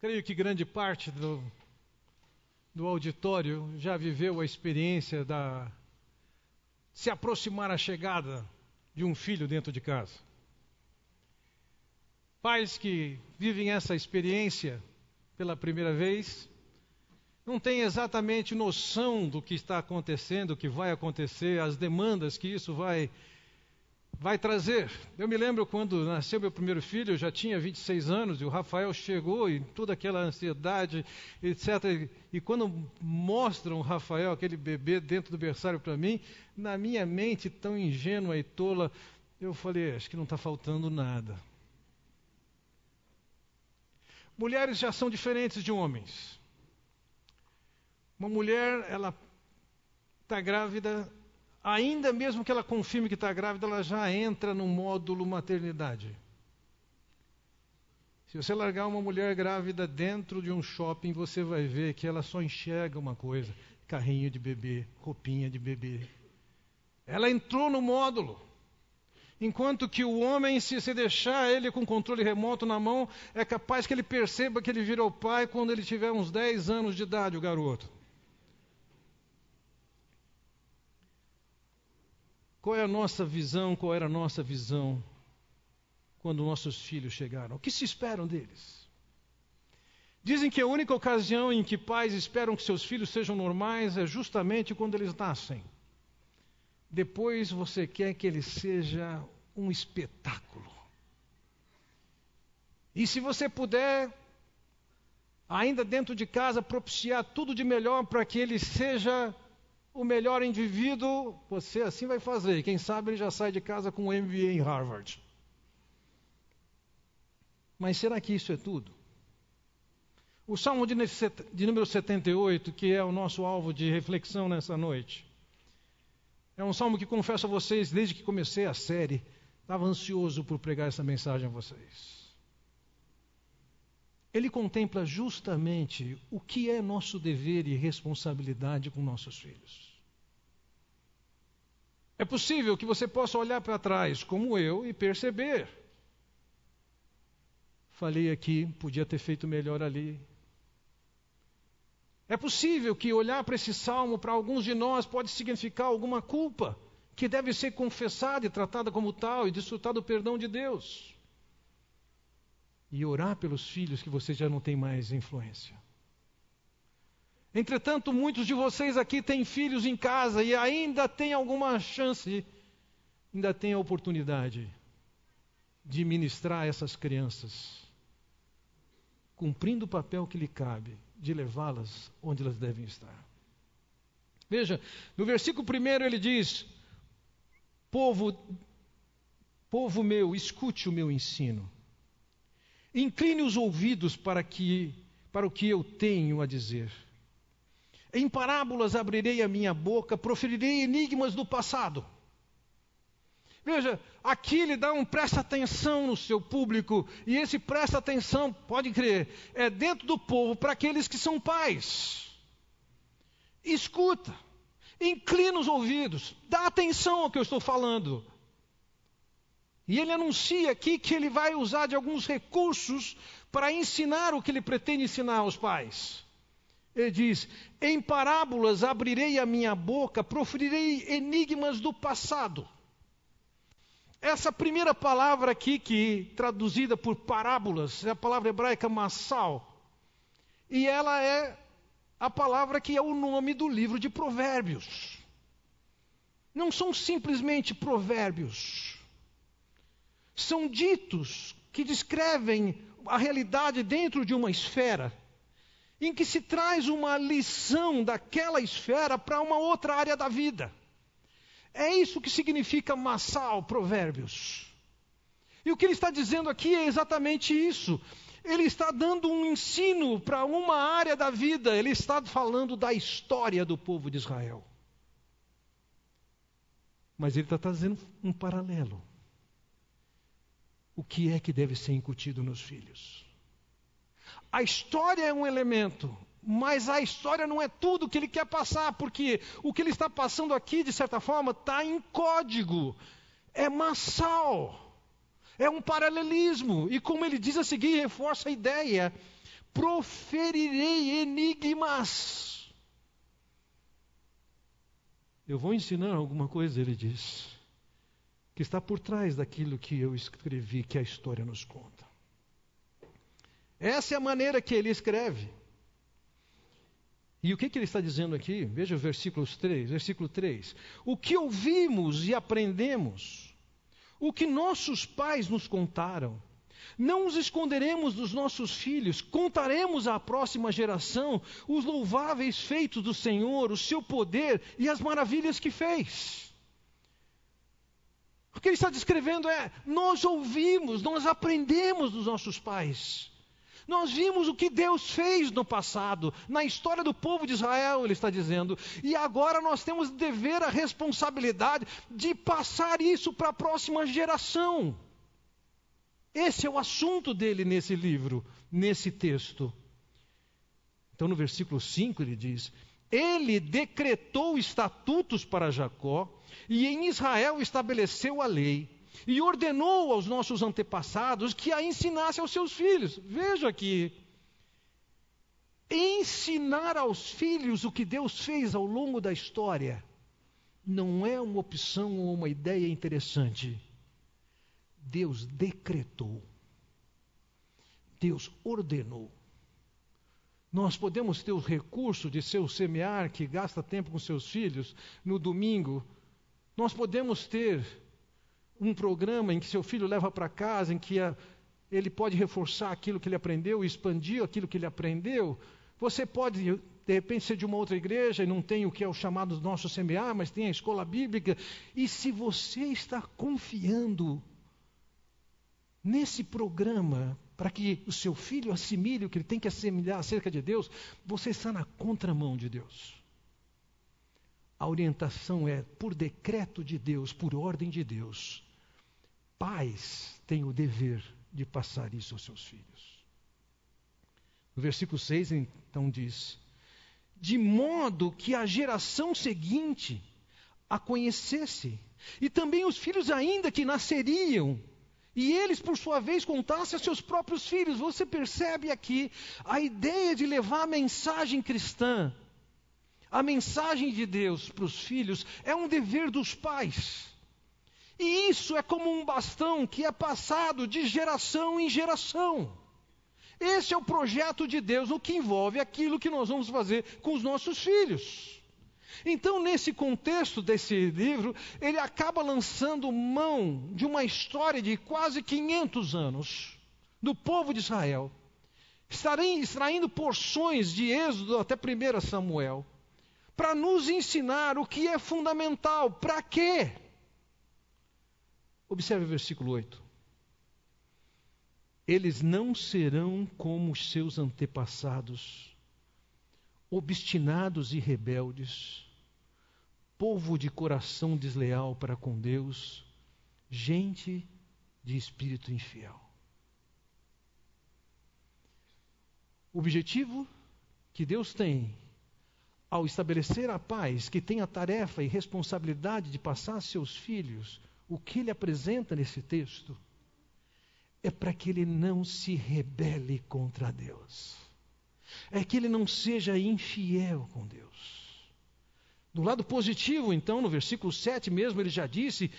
Creio que grande parte do, do auditório já viveu a experiência da se aproximar a chegada de um filho dentro de casa. Pais que vivem essa experiência pela primeira vez não têm exatamente noção do que está acontecendo, o que vai acontecer, as demandas que isso vai vai trazer. Eu me lembro quando nasceu meu primeiro filho, eu já tinha 26 anos, e o Rafael chegou e toda aquela ansiedade, etc. E quando mostram o Rafael, aquele bebê dentro do berçário para mim, na minha mente tão ingênua e tola, eu falei, acho que não está faltando nada. Mulheres já são diferentes de homens. Uma mulher, ela está grávida, ainda mesmo que ela confirme que está grávida, ela já entra no módulo maternidade. Se você largar uma mulher grávida dentro de um shopping, você vai ver que ela só enxerga uma coisa: carrinho de bebê, roupinha de bebê. Ela entrou no módulo. Enquanto que o homem, se você deixar ele com controle remoto na mão, é capaz que ele perceba que ele virou pai quando ele tiver uns 10 anos de idade, o garoto. Qual é a nossa visão? Qual era a nossa visão quando nossos filhos chegaram? O que se esperam deles? Dizem que a única ocasião em que pais esperam que seus filhos sejam normais é justamente quando eles nascem. Depois você quer que ele seja um espetáculo. E se você puder, ainda dentro de casa, propiciar tudo de melhor para que ele seja o melhor indivíduo, você assim vai fazer. Quem sabe ele já sai de casa com um MBA em Harvard. Mas será que isso é tudo? O Salmo de, de número 78, que é o nosso alvo de reflexão nessa noite, é um salmo que confesso a vocês, desde que comecei a série, estava ansioso por pregar essa mensagem a vocês. Ele contempla justamente o que é nosso dever e responsabilidade com nossos filhos. É possível que você possa olhar para trás, como eu, e perceber. Falei aqui, podia ter feito melhor ali. É possível que olhar para esse salmo, para alguns de nós, pode significar alguma culpa, que deve ser confessada e tratada como tal, e desfrutar do perdão de Deus. E orar pelos filhos que você já não tem mais influência. Entretanto, muitos de vocês aqui têm filhos em casa e ainda têm alguma chance, ainda têm a oportunidade de ministrar essas crianças, cumprindo o papel que lhe cabe de levá-las onde elas devem estar. Veja, no versículo primeiro ele diz: Povo, povo meu, escute o meu ensino. Incline os ouvidos para que para o que eu tenho a dizer. Em parábolas abrirei a minha boca, proferirei enigmas do passado. Veja, aqui ele dá um presta atenção no seu público, e esse presta atenção, pode crer, é dentro do povo para aqueles que são pais. Escuta, inclina os ouvidos, dá atenção ao que eu estou falando. E ele anuncia aqui que ele vai usar de alguns recursos para ensinar o que ele pretende ensinar aos pais. Ele diz: Em parábolas abrirei a minha boca, proferirei enigmas do passado. Essa primeira palavra aqui, que traduzida por parábolas, é a palavra hebraica massal. E ela é a palavra que é o nome do livro de Provérbios. Não são simplesmente provérbios. São ditos que descrevem a realidade dentro de uma esfera, em que se traz uma lição daquela esfera para uma outra área da vida. É isso que significa massal, provérbios. E o que ele está dizendo aqui é exatamente isso. Ele está dando um ensino para uma área da vida, ele está falando da história do povo de Israel. Mas ele está trazendo um paralelo. O que é que deve ser incutido nos filhos? A história é um elemento, mas a história não é tudo que ele quer passar, porque o que ele está passando aqui, de certa forma, está em código, é massal, é um paralelismo. E como ele diz a seguir, reforça a ideia: proferirei enigmas. Eu vou ensinar alguma coisa, ele diz, que está por trás daquilo que eu escrevi, que a história nos conta. Essa é a maneira que ele escreve. E o que, que ele está dizendo aqui? Veja o versículo 3, versículo 3. O que ouvimos e aprendemos, o que nossos pais nos contaram, não os esconderemos dos nossos filhos, contaremos à próxima geração os louváveis feitos do Senhor, o seu poder e as maravilhas que fez. O que ele está descrevendo é: nós ouvimos, nós aprendemos dos nossos pais. Nós vimos o que Deus fez no passado, na história do povo de Israel, ele está dizendo, e agora nós temos dever, a responsabilidade de passar isso para a próxima geração. Esse é o assunto dele nesse livro, nesse texto. Então, no versículo 5, ele diz: Ele decretou estatutos para Jacó, e em Israel estabeleceu a lei, e ordenou aos nossos antepassados que a ensinasse aos seus filhos. Veja aqui. Ensinar aos filhos o que Deus fez ao longo da história não é uma opção ou uma ideia interessante Deus decretou. Deus ordenou. Nós podemos ter o recurso de seu semear, que gasta tempo com seus filhos, no domingo. Nós podemos ter um programa em que seu filho leva para casa, em que a, ele pode reforçar aquilo que ele aprendeu, expandir aquilo que ele aprendeu. Você pode, de repente, ser de uma outra igreja e não tem o que é o chamado do nosso semear, mas tem a escola bíblica. E se você está confiando nesse programa, para que o seu filho assimile o que ele tem que assimilar acerca de Deus, você está na contramão de Deus. A orientação é por decreto de Deus, por ordem de Deus. Pais têm o dever de passar isso aos seus filhos. No versículo 6, então, diz: De modo que a geração seguinte a conhecesse, e também os filhos ainda que nasceriam, e eles, por sua vez, contassem a seus próprios filhos. Você percebe aqui a ideia de levar a mensagem cristã, a mensagem de Deus para os filhos, é um dever dos pais. E isso é como um bastão que é passado de geração em geração. Esse é o projeto de Deus, o que envolve aquilo que nós vamos fazer com os nossos filhos. Então, nesse contexto desse livro, ele acaba lançando mão de uma história de quase 500 anos do povo de Israel, extraindo porções de Êxodo até 1 Samuel, para nos ensinar o que é fundamental. Para quê? Observe o versículo 8. Eles não serão como os seus antepassados, obstinados e rebeldes povo de coração desleal para com Deus, gente de espírito infiel. O objetivo que Deus tem ao estabelecer a paz, que tem a tarefa e responsabilidade de passar a seus filhos o que ele apresenta nesse texto, é para que ele não se rebele contra Deus. É que ele não seja infiel com Deus. Do lado positivo, então, no versículo 7 mesmo, ele já disse: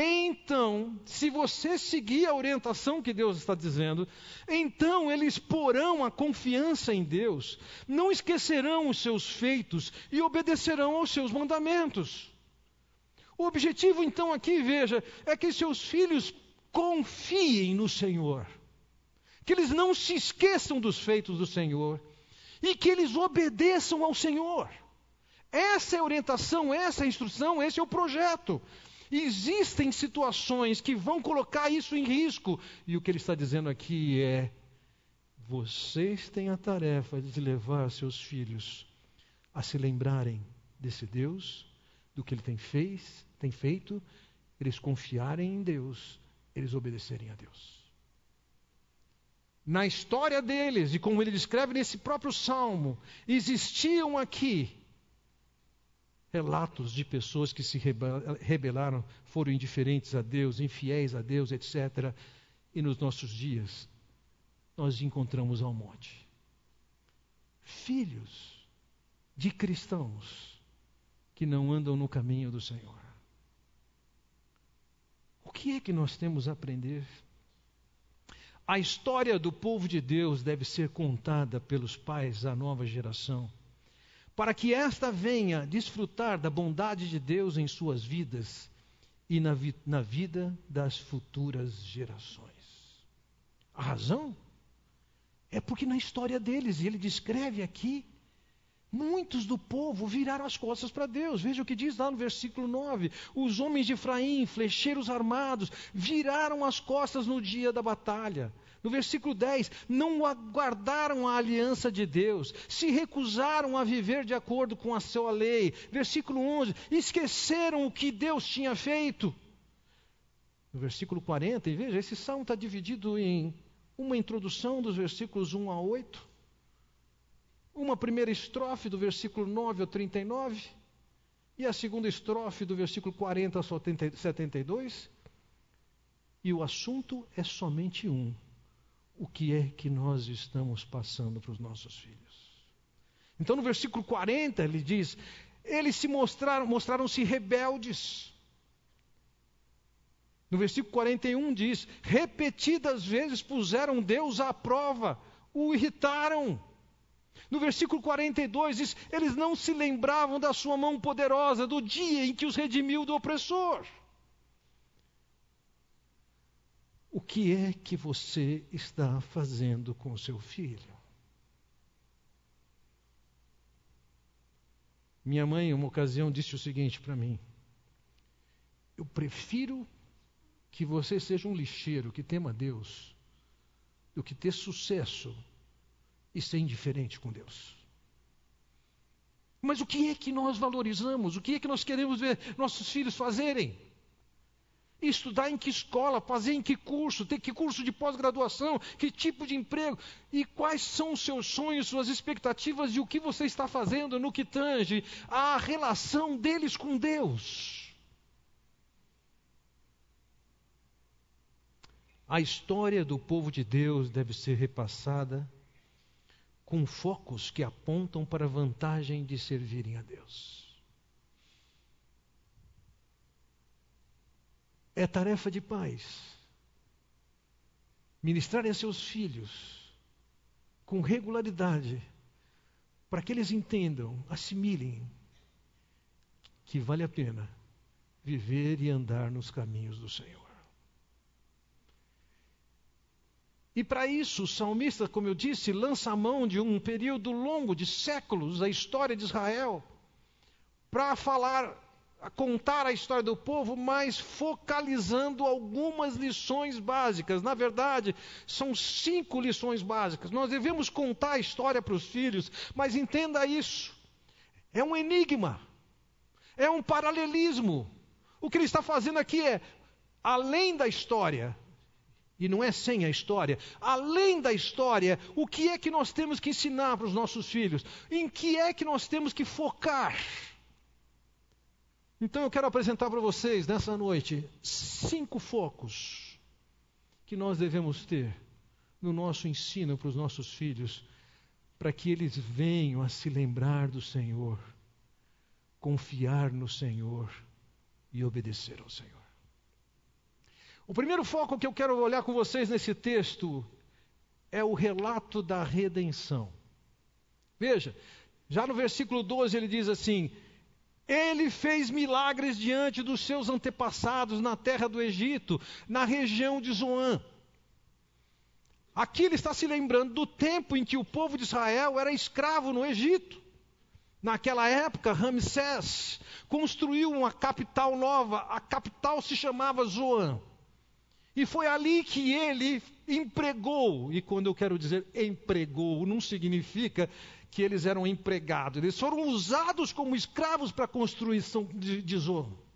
então, se você seguir a orientação que Deus está dizendo, então eles porão a confiança em Deus, não esquecerão os seus feitos e obedecerão aos seus mandamentos. O objetivo, então, aqui, veja, é que seus filhos confiem no Senhor, que eles não se esqueçam dos feitos do Senhor e que eles obedeçam ao Senhor. Essa é a orientação, essa é a instrução, esse é o projeto. Existem situações que vão colocar isso em risco. E o que ele está dizendo aqui é: vocês têm a tarefa de levar seus filhos a se lembrarem desse Deus, do que ele tem, fez, tem feito, eles confiarem em Deus, eles obedecerem a Deus. Na história deles, e como ele descreve nesse próprio salmo, existiam aqui relatos de pessoas que se rebelaram, foram indiferentes a Deus, infiéis a Deus, etc. E nos nossos dias, nós encontramos ao monte. filhos de cristãos que não andam no caminho do Senhor. O que é que nós temos a aprender? A história do povo de Deus deve ser contada pelos pais à nova geração, para que esta venha desfrutar da bondade de Deus em suas vidas e na, vi na vida das futuras gerações. A razão é porque na história deles, e ele descreve aqui, Muitos do povo viraram as costas para Deus. Veja o que diz lá no versículo 9: Os homens de Efraim, flecheiros armados, viraram as costas no dia da batalha. No versículo 10, não aguardaram a aliança de Deus, se recusaram a viver de acordo com a sua lei. Versículo 11, esqueceram o que Deus tinha feito. No versículo 40, e veja, esse salmo está dividido em uma introdução dos versículos 1 a 8 uma primeira estrofe do versículo 9 ao 39 e a segunda estrofe do versículo 40 ao 72. E o assunto é somente um: o que é que nós estamos passando para os nossos filhos. Então, no versículo 40, ele diz: eles se mostraram, mostraram-se rebeldes. No versículo 41 diz: repetidas vezes puseram Deus à prova, o irritaram. No versículo 42 diz: eles não se lembravam da sua mão poderosa, do dia em que os redimiu do opressor. O que é que você está fazendo com seu filho? Minha mãe, uma ocasião, disse o seguinte para mim: Eu prefiro que você seja um lixeiro que tema Deus do que ter sucesso e ser indiferente com Deus. Mas o que é que nós valorizamos? O que é que nós queremos ver nossos filhos fazerem? Estudar em que escola, fazer em que curso, ter que curso de pós-graduação, que tipo de emprego, e quais são os seus sonhos, suas expectativas e o que você está fazendo no que tange a relação deles com Deus. A história do povo de Deus deve ser repassada com focos que apontam para a vantagem de servirem a Deus. É tarefa de pais ministrarem a seus filhos com regularidade, para que eles entendam, assimilem que vale a pena viver e andar nos caminhos do Senhor. E para isso, o salmista, como eu disse, lança a mão de um período longo, de séculos, da história de Israel, para falar, contar a história do povo, mas focalizando algumas lições básicas. Na verdade, são cinco lições básicas. Nós devemos contar a história para os filhos, mas entenda isso: é um enigma, é um paralelismo. O que ele está fazendo aqui é, além da história, e não é sem a história. Além da história, o que é que nós temos que ensinar para os nossos filhos? Em que é que nós temos que focar? Então eu quero apresentar para vocês nessa noite cinco focos que nós devemos ter no nosso ensino para os nossos filhos, para que eles venham a se lembrar do Senhor, confiar no Senhor e obedecer ao Senhor. O primeiro foco que eu quero olhar com vocês nesse texto é o relato da redenção. Veja, já no versículo 12 ele diz assim: Ele fez milagres diante dos seus antepassados na terra do Egito, na região de Zoan. Aqui ele está se lembrando do tempo em que o povo de Israel era escravo no Egito. Naquela época, Ramsés construiu uma capital nova, a capital se chamava Zoan. E foi ali que ele empregou, e quando eu quero dizer empregou, não significa que eles eram empregados, eles foram usados como escravos para a construção de, de Zorro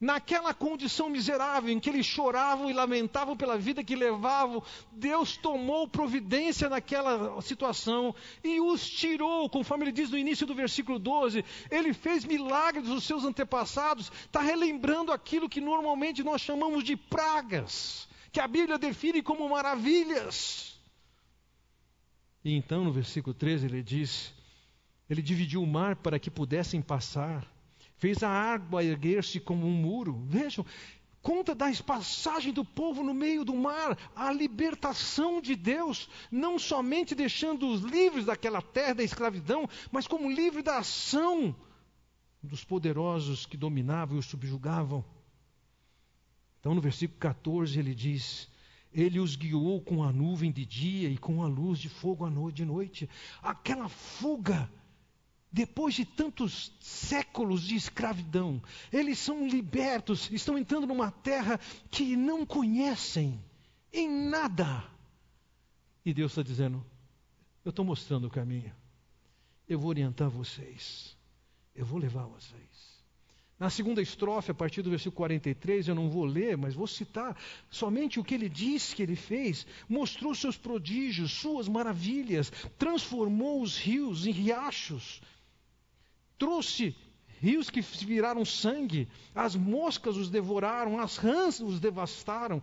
naquela condição miserável em que eles choravam e lamentavam pela vida que levavam, Deus tomou providência naquela situação e os tirou, conforme ele diz no início do versículo 12. Ele fez milagres dos seus antepassados, está relembrando aquilo que normalmente nós chamamos de pragas, que a Bíblia define como maravilhas. E então, no versículo 13, ele diz: Ele dividiu o mar para que pudessem passar, fez a água erguer-se como um muro. Vejam, conta da passagem do povo no meio do mar, a libertação de Deus, não somente deixando-os livres daquela terra da escravidão, mas como livre da ação dos poderosos que dominavam e os subjugavam. Então, no versículo 14, ele diz: Ele os guiou com a nuvem de dia e com a luz de fogo à noite de noite. Aquela fuga, depois de tantos séculos de escravidão, eles são libertos, estão entrando numa terra que não conhecem em nada. E Deus está dizendo: Eu estou mostrando o caminho, eu vou orientar vocês, eu vou levar vocês. Na segunda estrofe, a partir do versículo 43, eu não vou ler, mas vou citar somente o que ele disse que ele fez. Mostrou seus prodígios, suas maravilhas, transformou os rios em riachos, trouxe rios que viraram sangue, as moscas os devoraram, as rãs os devastaram,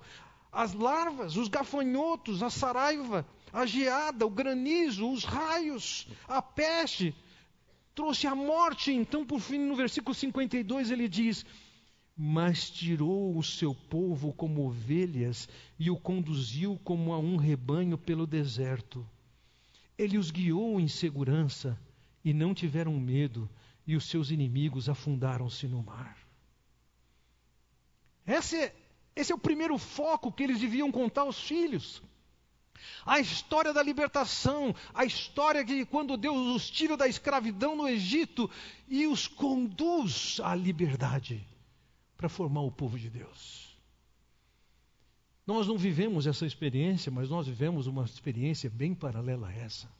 as larvas, os gafanhotos, a saraiva, a geada, o granizo, os raios, a peste trouxe a morte. Então, por fim, no versículo 52, ele diz: Mas tirou o seu povo como ovelhas e o conduziu como a um rebanho pelo deserto. Ele os guiou em segurança e não tiveram medo, e os seus inimigos afundaram-se no mar. Esse esse é o primeiro foco que eles deviam contar aos filhos. A história da libertação, a história de quando Deus os tira da escravidão no Egito e os conduz à liberdade para formar o povo de Deus. Nós não vivemos essa experiência, mas nós vivemos uma experiência bem paralela a essa.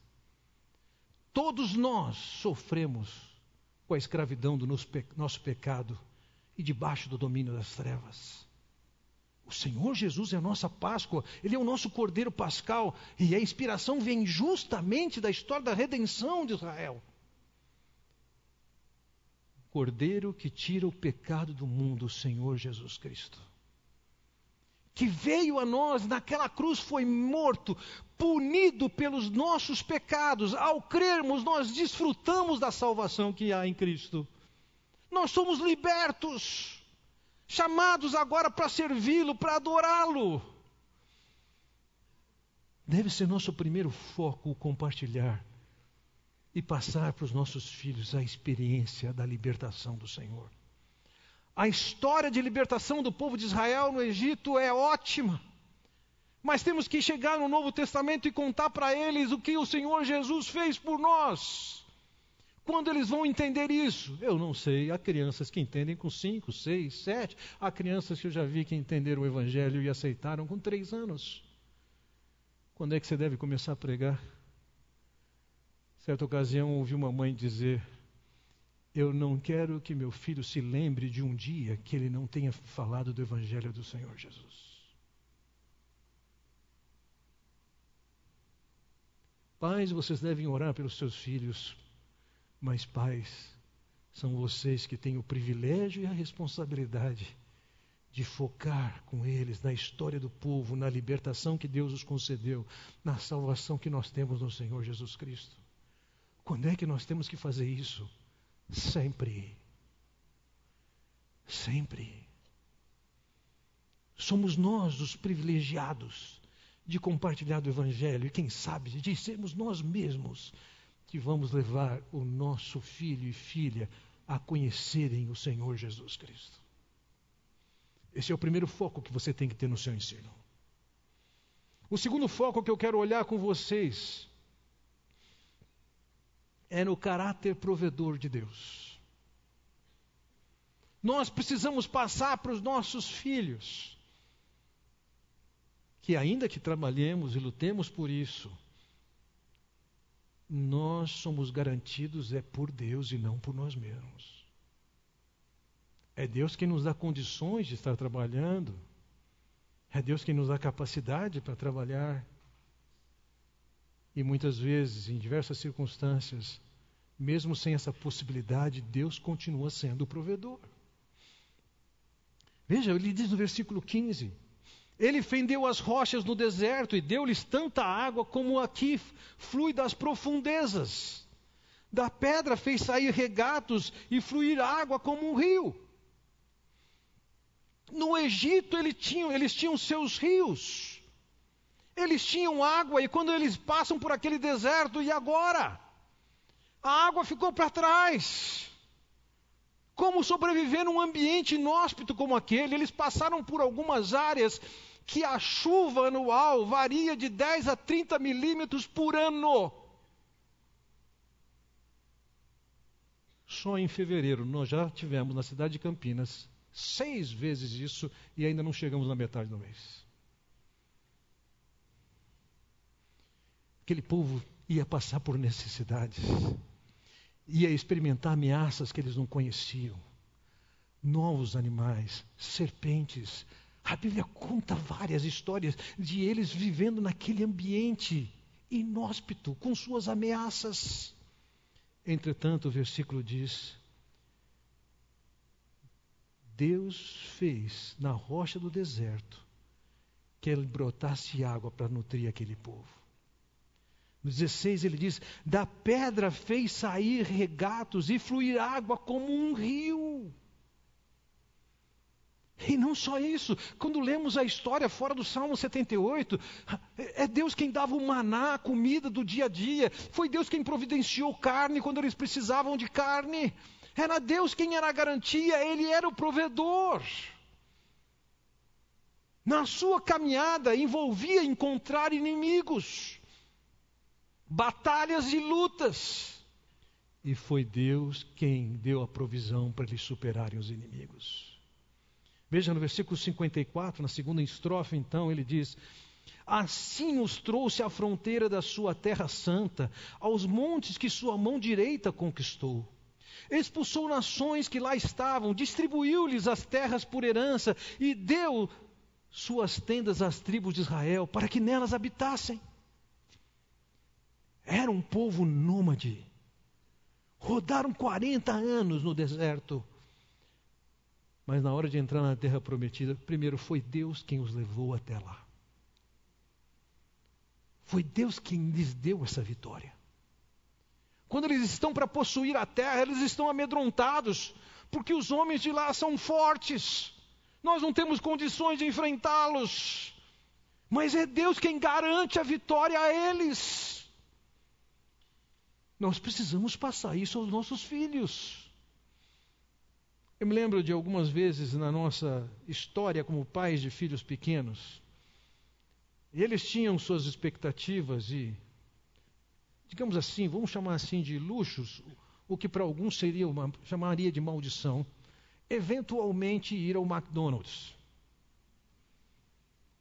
Todos nós sofremos com a escravidão do nosso pecado e debaixo do domínio das trevas. O Senhor Jesus é a nossa Páscoa, Ele é o nosso Cordeiro Pascal, e a inspiração vem justamente da história da redenção de Israel. Cordeiro que tira o pecado do mundo, o Senhor Jesus Cristo. Que veio a nós naquela cruz, foi morto, punido pelos nossos pecados. Ao crermos, nós desfrutamos da salvação que há em Cristo. Nós somos libertos chamados agora para servi-lo, para adorá-lo. Deve ser nosso primeiro foco o compartilhar e passar para os nossos filhos a experiência da libertação do Senhor. A história de libertação do povo de Israel no Egito é ótima. Mas temos que chegar no Novo Testamento e contar para eles o que o Senhor Jesus fez por nós. Quando eles vão entender isso? Eu não sei. Há crianças que entendem com 5, 6, 7. Há crianças que eu já vi que entenderam o Evangelho e aceitaram com 3 anos. Quando é que você deve começar a pregar? Certa ocasião ouvi uma mãe dizer: Eu não quero que meu filho se lembre de um dia que ele não tenha falado do Evangelho do Senhor Jesus. Pais, vocês devem orar pelos seus filhos mas, pais, são vocês que têm o privilégio e a responsabilidade de focar com eles na história do povo, na libertação que Deus os concedeu, na salvação que nós temos no Senhor Jesus Cristo. Quando é que nós temos que fazer isso? Sempre. Sempre. Somos nós os privilegiados de compartilhar do Evangelho e, quem sabe, de sermos nós mesmos que vamos levar o nosso filho e filha a conhecerem o Senhor Jesus Cristo. Esse é o primeiro foco que você tem que ter no seu ensino. O segundo foco que eu quero olhar com vocês é no caráter provedor de Deus. Nós precisamos passar para os nossos filhos que, ainda que trabalhemos e lutemos por isso, nós somos garantidos é por Deus e não por nós mesmos. É Deus quem nos dá condições de estar trabalhando. É Deus quem nos dá capacidade para trabalhar. E muitas vezes, em diversas circunstâncias, mesmo sem essa possibilidade, Deus continua sendo o provedor. Veja, ele diz no versículo 15: Ele fendeu as rochas no deserto e deu-lhes tanta água como aqui flui das profundezas. Da pedra fez sair regatos e fluir água como um rio. No Egito eles tinham, eles tinham seus rios. Eles tinham água e quando eles passam por aquele deserto, e agora? A água ficou para trás. Como sobreviver num ambiente inóspito como aquele? Eles passaram por algumas áreas que a chuva anual varia de 10 a 30 milímetros por ano. Só em fevereiro nós já tivemos na cidade de Campinas seis vezes isso e ainda não chegamos na metade do mês. Aquele povo ia passar por necessidades, ia experimentar ameaças que eles não conheciam, novos animais, serpentes. A Bíblia conta várias histórias de eles vivendo naquele ambiente inóspito, com suas ameaças. Entretanto, o versículo diz: Deus fez na rocha do deserto que ele brotasse água para nutrir aquele povo. No 16 ele diz: Da pedra fez sair regatos e fluir água como um rio. E não só isso, quando lemos a história fora do Salmo 78, é Deus quem dava o maná, a comida do dia a dia, foi Deus quem providenciou carne quando eles precisavam de carne, era Deus quem era a garantia, Ele era o provedor. Na sua caminhada envolvia encontrar inimigos, batalhas e lutas, e foi Deus quem deu a provisão para eles superarem os inimigos. Veja no versículo 54, na segunda estrofe, então, ele diz: Assim os trouxe à fronteira da sua terra santa, aos montes que sua mão direita conquistou. Expulsou nações que lá estavam, distribuiu-lhes as terras por herança e deu suas tendas às tribos de Israel para que nelas habitassem. Era um povo nômade. Rodaram 40 anos no deserto mas na hora de entrar na terra prometida, primeiro foi Deus quem os levou até lá. Foi Deus quem lhes deu essa vitória. Quando eles estão para possuir a terra, eles estão amedrontados, porque os homens de lá são fortes. Nós não temos condições de enfrentá-los. Mas é Deus quem garante a vitória a eles. Nós precisamos passar isso aos nossos filhos. Eu me lembro de algumas vezes na nossa história como pais de filhos pequenos, eles tinham suas expectativas e, digamos assim, vamos chamar assim de luxos, o que para alguns seria uma, chamaria de maldição, eventualmente ir ao McDonald's.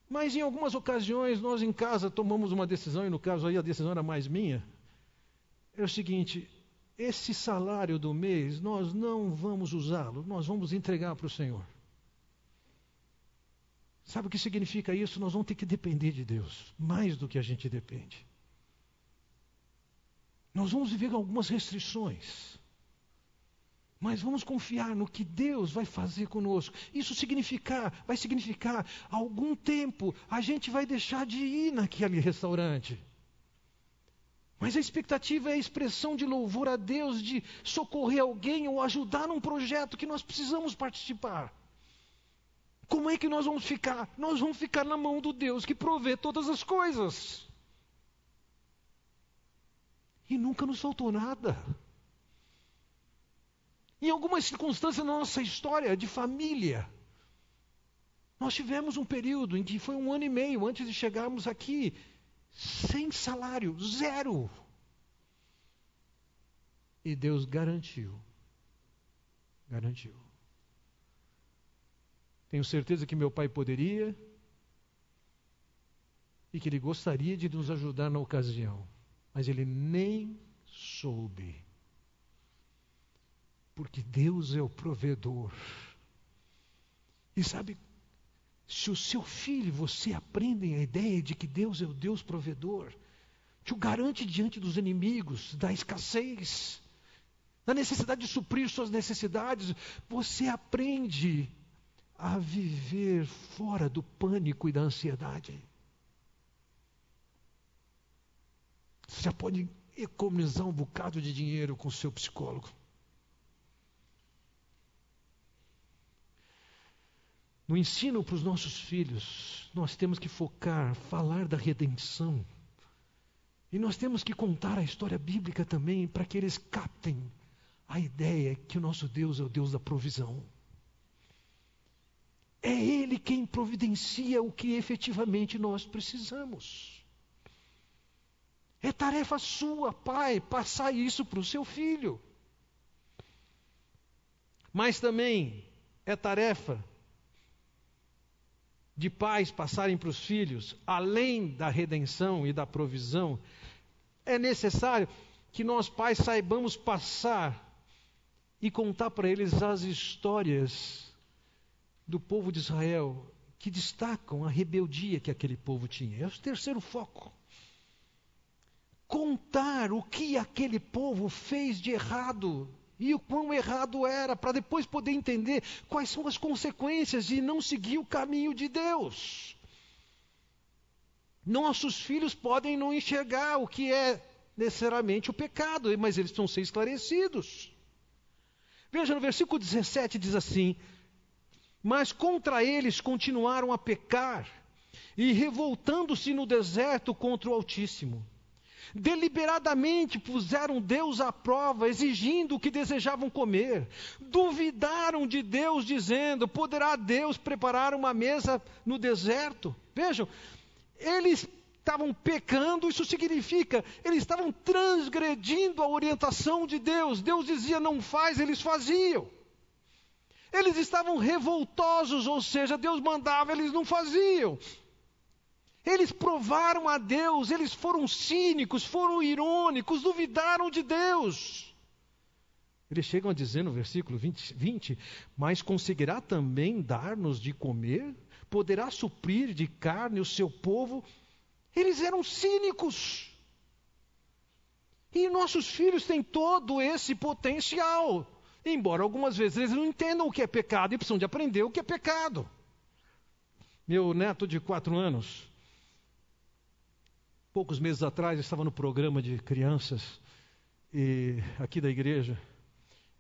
Mas em algumas ocasiões nós em casa tomamos uma decisão, e no caso aí a decisão era mais minha. É o seguinte, esse salário do mês nós não vamos usá-lo, nós vamos entregar para o Senhor. Sabe o que significa isso? Nós vamos ter que depender de Deus, mais do que a gente depende. Nós vamos viver algumas restrições, mas vamos confiar no que Deus vai fazer conosco. Isso significar, vai significar algum tempo a gente vai deixar de ir naquele restaurante. Mas a expectativa é a expressão de louvor a Deus, de socorrer alguém ou ajudar num projeto que nós precisamos participar. Como é que nós vamos ficar? Nós vamos ficar na mão do Deus que provê todas as coisas. E nunca nos faltou nada. Em algumas circunstâncias na nossa história de família, nós tivemos um período em que foi um ano e meio antes de chegarmos aqui, sem salário, zero. E Deus garantiu. Garantiu. Tenho certeza que meu pai poderia e que ele gostaria de nos ajudar na ocasião, mas ele nem soube. Porque Deus é o provedor. E sabe se o seu filho, você aprendem a ideia de que Deus é o Deus provedor, te o garante diante dos inimigos, da escassez, da necessidade de suprir suas necessidades, você aprende a viver fora do pânico e da ansiedade. Você já pode economizar um bocado de dinheiro com o seu psicólogo. No ensino para os nossos filhos, nós temos que focar, falar da redenção. E nós temos que contar a história bíblica também para que eles captem a ideia que o nosso Deus é o Deus da provisão. É Ele quem providencia o que efetivamente nós precisamos. É tarefa sua, pai, passar isso para o seu filho. Mas também é tarefa de pais passarem para os filhos, além da redenção e da provisão, é necessário que nós pais saibamos passar e contar para eles as histórias do povo de Israel que destacam a rebeldia que aquele povo tinha. É o terceiro foco. Contar o que aquele povo fez de errado e o quão errado era, para depois poder entender quais são as consequências de não seguir o caminho de Deus. Nossos filhos podem não enxergar o que é necessariamente o pecado, mas eles precisam ser esclarecidos. Veja no versículo 17 diz assim: Mas contra eles continuaram a pecar, e revoltando-se no deserto contra o Altíssimo. Deliberadamente puseram Deus à prova, exigindo o que desejavam comer. Duvidaram de Deus, dizendo: Poderá Deus preparar uma mesa no deserto? Vejam, eles estavam pecando, isso significa, eles estavam transgredindo a orientação de Deus. Deus dizia não faz, eles faziam. Eles estavam revoltosos, ou seja, Deus mandava, eles não faziam. Eles provaram a Deus, eles foram cínicos, foram irônicos, duvidaram de Deus. Eles chegam a dizer no versículo 20, 20 Mas conseguirá também dar-nos de comer? Poderá suprir de carne o seu povo? Eles eram cínicos. E nossos filhos têm todo esse potencial. Embora algumas vezes eles não entendam o que é pecado e precisam de aprender o que é pecado. Meu neto de quatro anos, Poucos meses atrás estava no programa de crianças e, aqui da igreja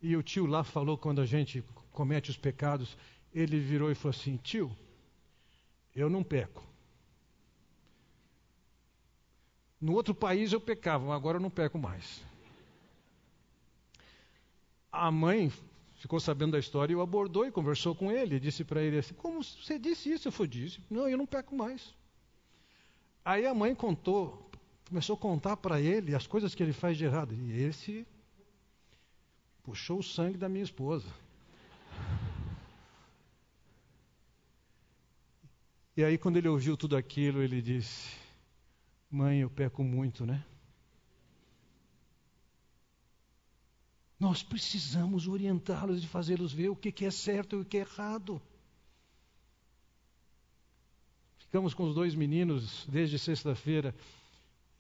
e o tio lá falou quando a gente comete os pecados, ele virou e falou assim: Tio, eu não peco. No outro país eu pecava, agora eu não peco mais. A mãe ficou sabendo da história e o abordou e conversou com ele. Disse para ele assim: Como você disse isso? Eu falei: Disse, não, eu não peco mais. Aí a mãe contou, começou a contar para ele as coisas que ele faz de errado. E esse puxou o sangue da minha esposa. E aí, quando ele ouviu tudo aquilo, ele disse: Mãe, eu peco muito, né? Nós precisamos orientá-los e fazê-los ver o que é certo e o que é errado. Ficamos com os dois meninos desde sexta-feira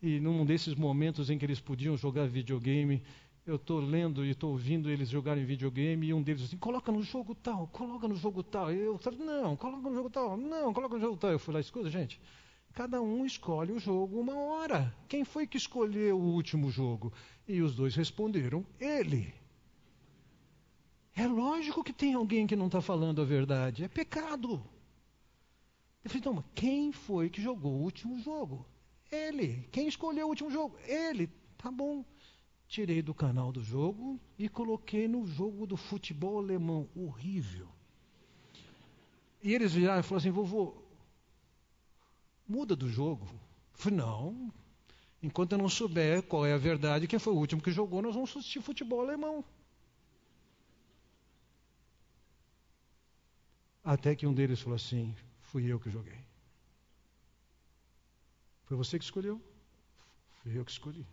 e num desses momentos em que eles podiam jogar videogame, eu estou lendo e estou ouvindo eles jogarem videogame e um deles assim, coloca no jogo tal, coloca no jogo tal. Eu não, coloca no jogo tal, não, coloca no jogo tal. Eu fui lá, escuta, gente, cada um escolhe o jogo uma hora. Quem foi que escolheu o último jogo? E os dois responderam, ele. É lógico que tem alguém que não está falando a verdade, é pecado. Eu falei, então, quem foi que jogou o último jogo? Ele. Quem escolheu o último jogo? Ele. Tá bom. Tirei do canal do jogo e coloquei no jogo do futebol alemão. Horrível. E eles viraram e falaram assim, vovô, muda do jogo. Eu falei, não. Enquanto eu não souber qual é a verdade, quem foi o último que jogou, nós vamos assistir futebol alemão. Até que um deles falou assim: Fui eu que joguei. Foi você que escolheu? Fui eu que escolhi.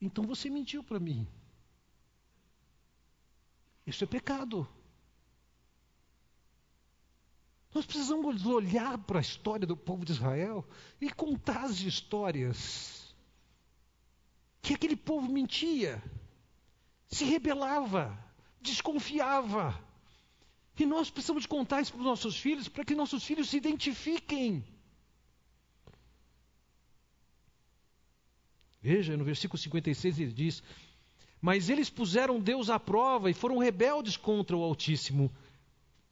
Então você mentiu para mim. Isso é pecado. Nós precisamos olhar para a história do povo de Israel e contar as histórias que aquele povo mentia, se rebelava, desconfiava, E nós precisamos contar isso para os nossos filhos, para que nossos filhos se identifiquem. Veja, no versículo 56 ele diz: Mas eles puseram Deus à prova e foram rebeldes contra o Altíssimo.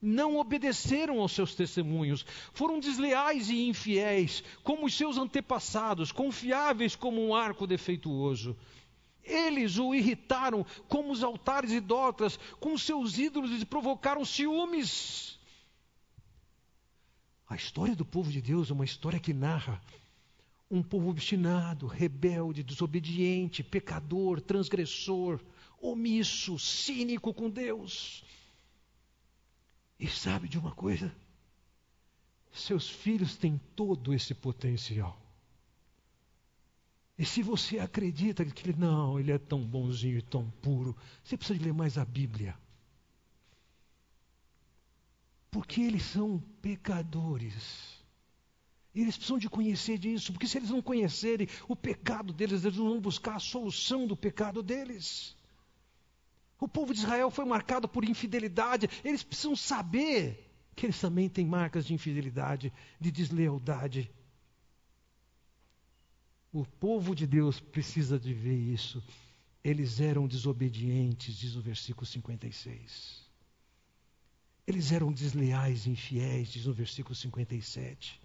Não obedeceram aos seus testemunhos, foram desleais e infiéis, como os seus antepassados, confiáveis como um arco defeituoso. Eles o irritaram como os altares idólatras, com seus ídolos e provocaram ciúmes. A história do povo de Deus é uma história que narra um povo obstinado, rebelde, desobediente, pecador, transgressor, omisso, cínico com Deus. E sabe de uma coisa? Seus filhos têm todo esse potencial. E se você acredita que ele, não, ele é tão bonzinho e tão puro, você precisa de ler mais a Bíblia. Porque eles são pecadores. Eles precisam de conhecer disso, porque se eles não conhecerem o pecado deles, eles não vão buscar a solução do pecado deles. O povo de Israel foi marcado por infidelidade, eles precisam saber que eles também têm marcas de infidelidade, de deslealdade. O povo de Deus precisa de ver isso. Eles eram desobedientes, diz o versículo 56. Eles eram desleais e infiéis, diz o versículo 57.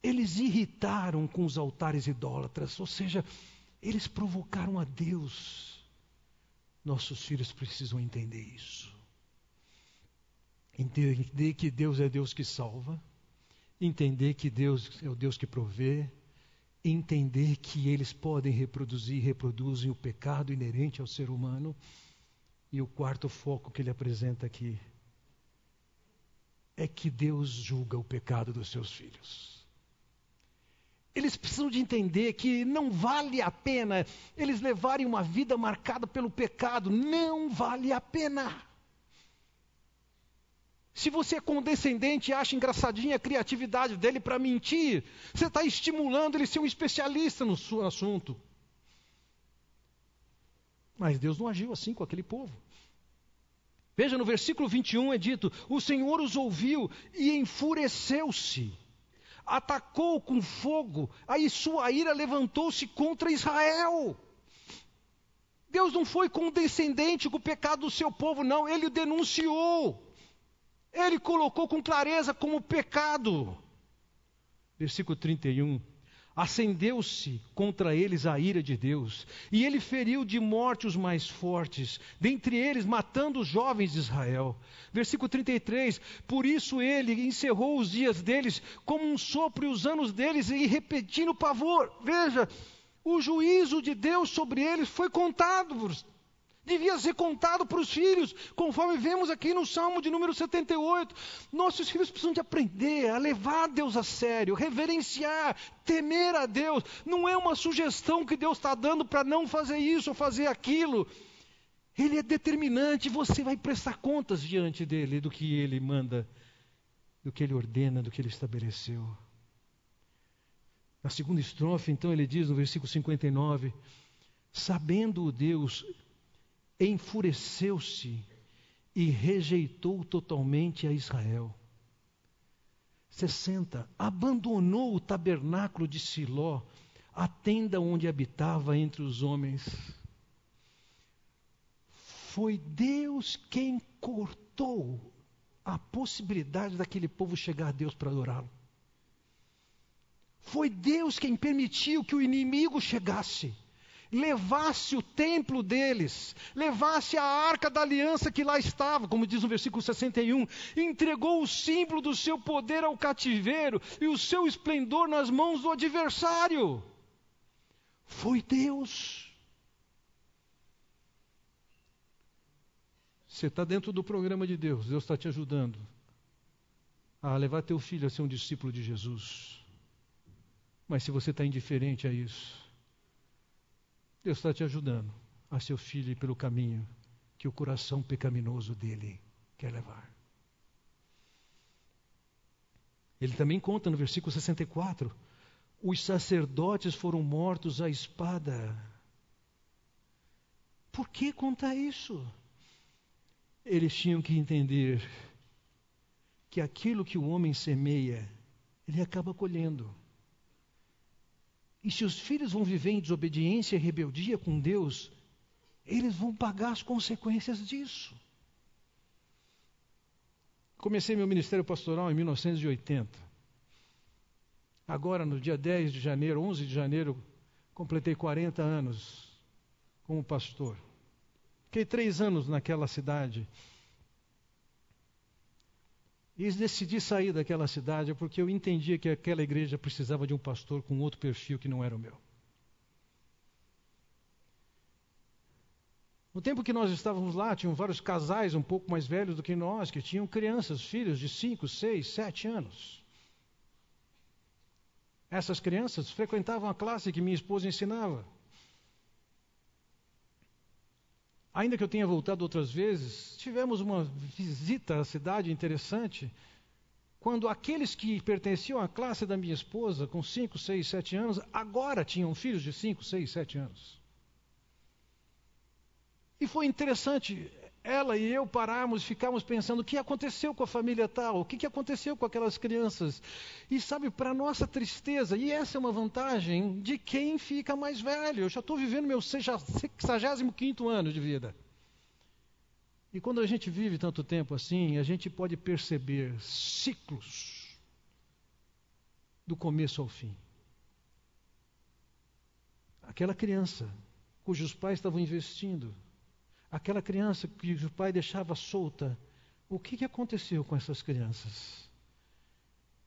Eles irritaram com os altares idólatras, ou seja, eles provocaram a Deus. Nossos filhos precisam entender isso. Entender que Deus é Deus que salva, entender que Deus é o Deus que provê, entender que eles podem reproduzir e reproduzem o pecado inerente ao ser humano. E o quarto foco que ele apresenta aqui é que Deus julga o pecado dos seus filhos. Eles precisam de entender que não vale a pena eles levarem uma vida marcada pelo pecado. Não vale a pena. Se você é condescendente e acha engraçadinha a criatividade dele para mentir, você está estimulando ele ser um especialista no seu assunto. Mas Deus não agiu assim com aquele povo. Veja, no versículo 21 é dito: O Senhor os ouviu e enfureceu-se, atacou com fogo, aí sua ira levantou-se contra Israel. Deus não foi condescendente com o pecado do seu povo, não, ele o denunciou. Ele colocou com clareza como pecado. Versículo 31. Acendeu-se contra eles a ira de Deus, e ele feriu de morte os mais fortes, dentre eles matando os jovens de Israel. Versículo 33: Por isso ele encerrou os dias deles como um sopro e os anos deles, e repetindo pavor. Veja, o juízo de Deus sobre eles foi contado devia ser contado para os filhos, conforme vemos aqui no Salmo de número 78. Nossos filhos precisam de aprender a levar Deus a sério, reverenciar, temer a Deus. Não é uma sugestão que Deus está dando para não fazer isso ou fazer aquilo. Ele é determinante, você vai prestar contas diante dele do que ele manda, do que ele ordena, do que ele estabeleceu. Na segunda estrofe, então, ele diz no versículo 59: Sabendo o Deus enfureceu-se e rejeitou totalmente a Israel. 60. Abandonou o tabernáculo de Siló, a tenda onde habitava entre os homens. Foi Deus quem cortou a possibilidade daquele povo chegar a Deus para adorá-lo. Foi Deus quem permitiu que o inimigo chegasse levasse o templo deles, levasse a arca da aliança que lá estava, como diz no versículo 61, entregou o símbolo do seu poder ao cativeiro e o seu esplendor nas mãos do adversário. Foi Deus. Você está dentro do programa de Deus, Deus está te ajudando a levar teu filho a ser um discípulo de Jesus. Mas se você está indiferente a isso, Deus está te ajudando a seu filho ir pelo caminho que o coração pecaminoso dele quer levar. Ele também conta no versículo 64: os sacerdotes foram mortos à espada. Por que conta isso? eles tinham que entender que aquilo que o homem semeia, ele acaba colhendo. E se os filhos vão viver em desobediência e rebeldia com Deus, eles vão pagar as consequências disso. Comecei meu ministério pastoral em 1980. Agora, no dia 10 de janeiro, 11 de janeiro, completei 40 anos como pastor. Fiquei três anos naquela cidade. E decidi sair daquela cidade porque eu entendia que aquela igreja precisava de um pastor com outro perfil que não era o meu. No tempo que nós estávamos lá, tinham vários casais um pouco mais velhos do que nós, que tinham crianças, filhos de 5, 6, 7 anos. Essas crianças frequentavam a classe que minha esposa ensinava. Ainda que eu tenha voltado outras vezes, tivemos uma visita à cidade interessante, quando aqueles que pertenciam à classe da minha esposa, com 5, 6, 7 anos, agora tinham filhos de 5, 6, 7 anos. E foi interessante, ela e eu pararmos ficarmos pensando o que aconteceu com a família tal, o que, que aconteceu com aquelas crianças. E sabe, para nossa tristeza, e essa é uma vantagem de quem fica mais velho. Eu já estou vivendo meu 65 ano de vida. E quando a gente vive tanto tempo assim, a gente pode perceber ciclos do começo ao fim. Aquela criança cujos pais estavam investindo aquela criança que o pai deixava solta, o que, que aconteceu com essas crianças?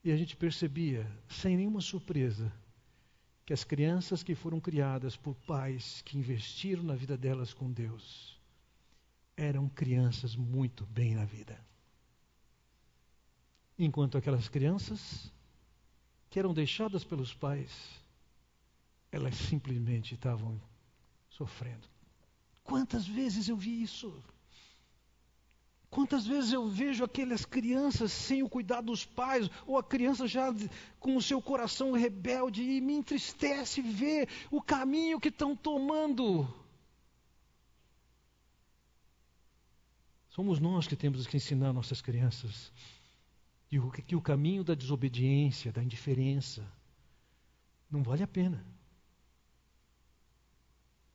E a gente percebia, sem nenhuma surpresa, que as crianças que foram criadas por pais que investiram na vida delas com Deus eram crianças muito bem na vida. Enquanto aquelas crianças que eram deixadas pelos pais, elas simplesmente estavam sofrendo. Quantas vezes eu vi isso? Quantas vezes eu vejo aquelas crianças sem o cuidado dos pais, ou a criança já com o seu coração rebelde, e me entristece ver o caminho que estão tomando. Somos nós que temos que ensinar nossas crianças que o caminho da desobediência, da indiferença, não vale a pena.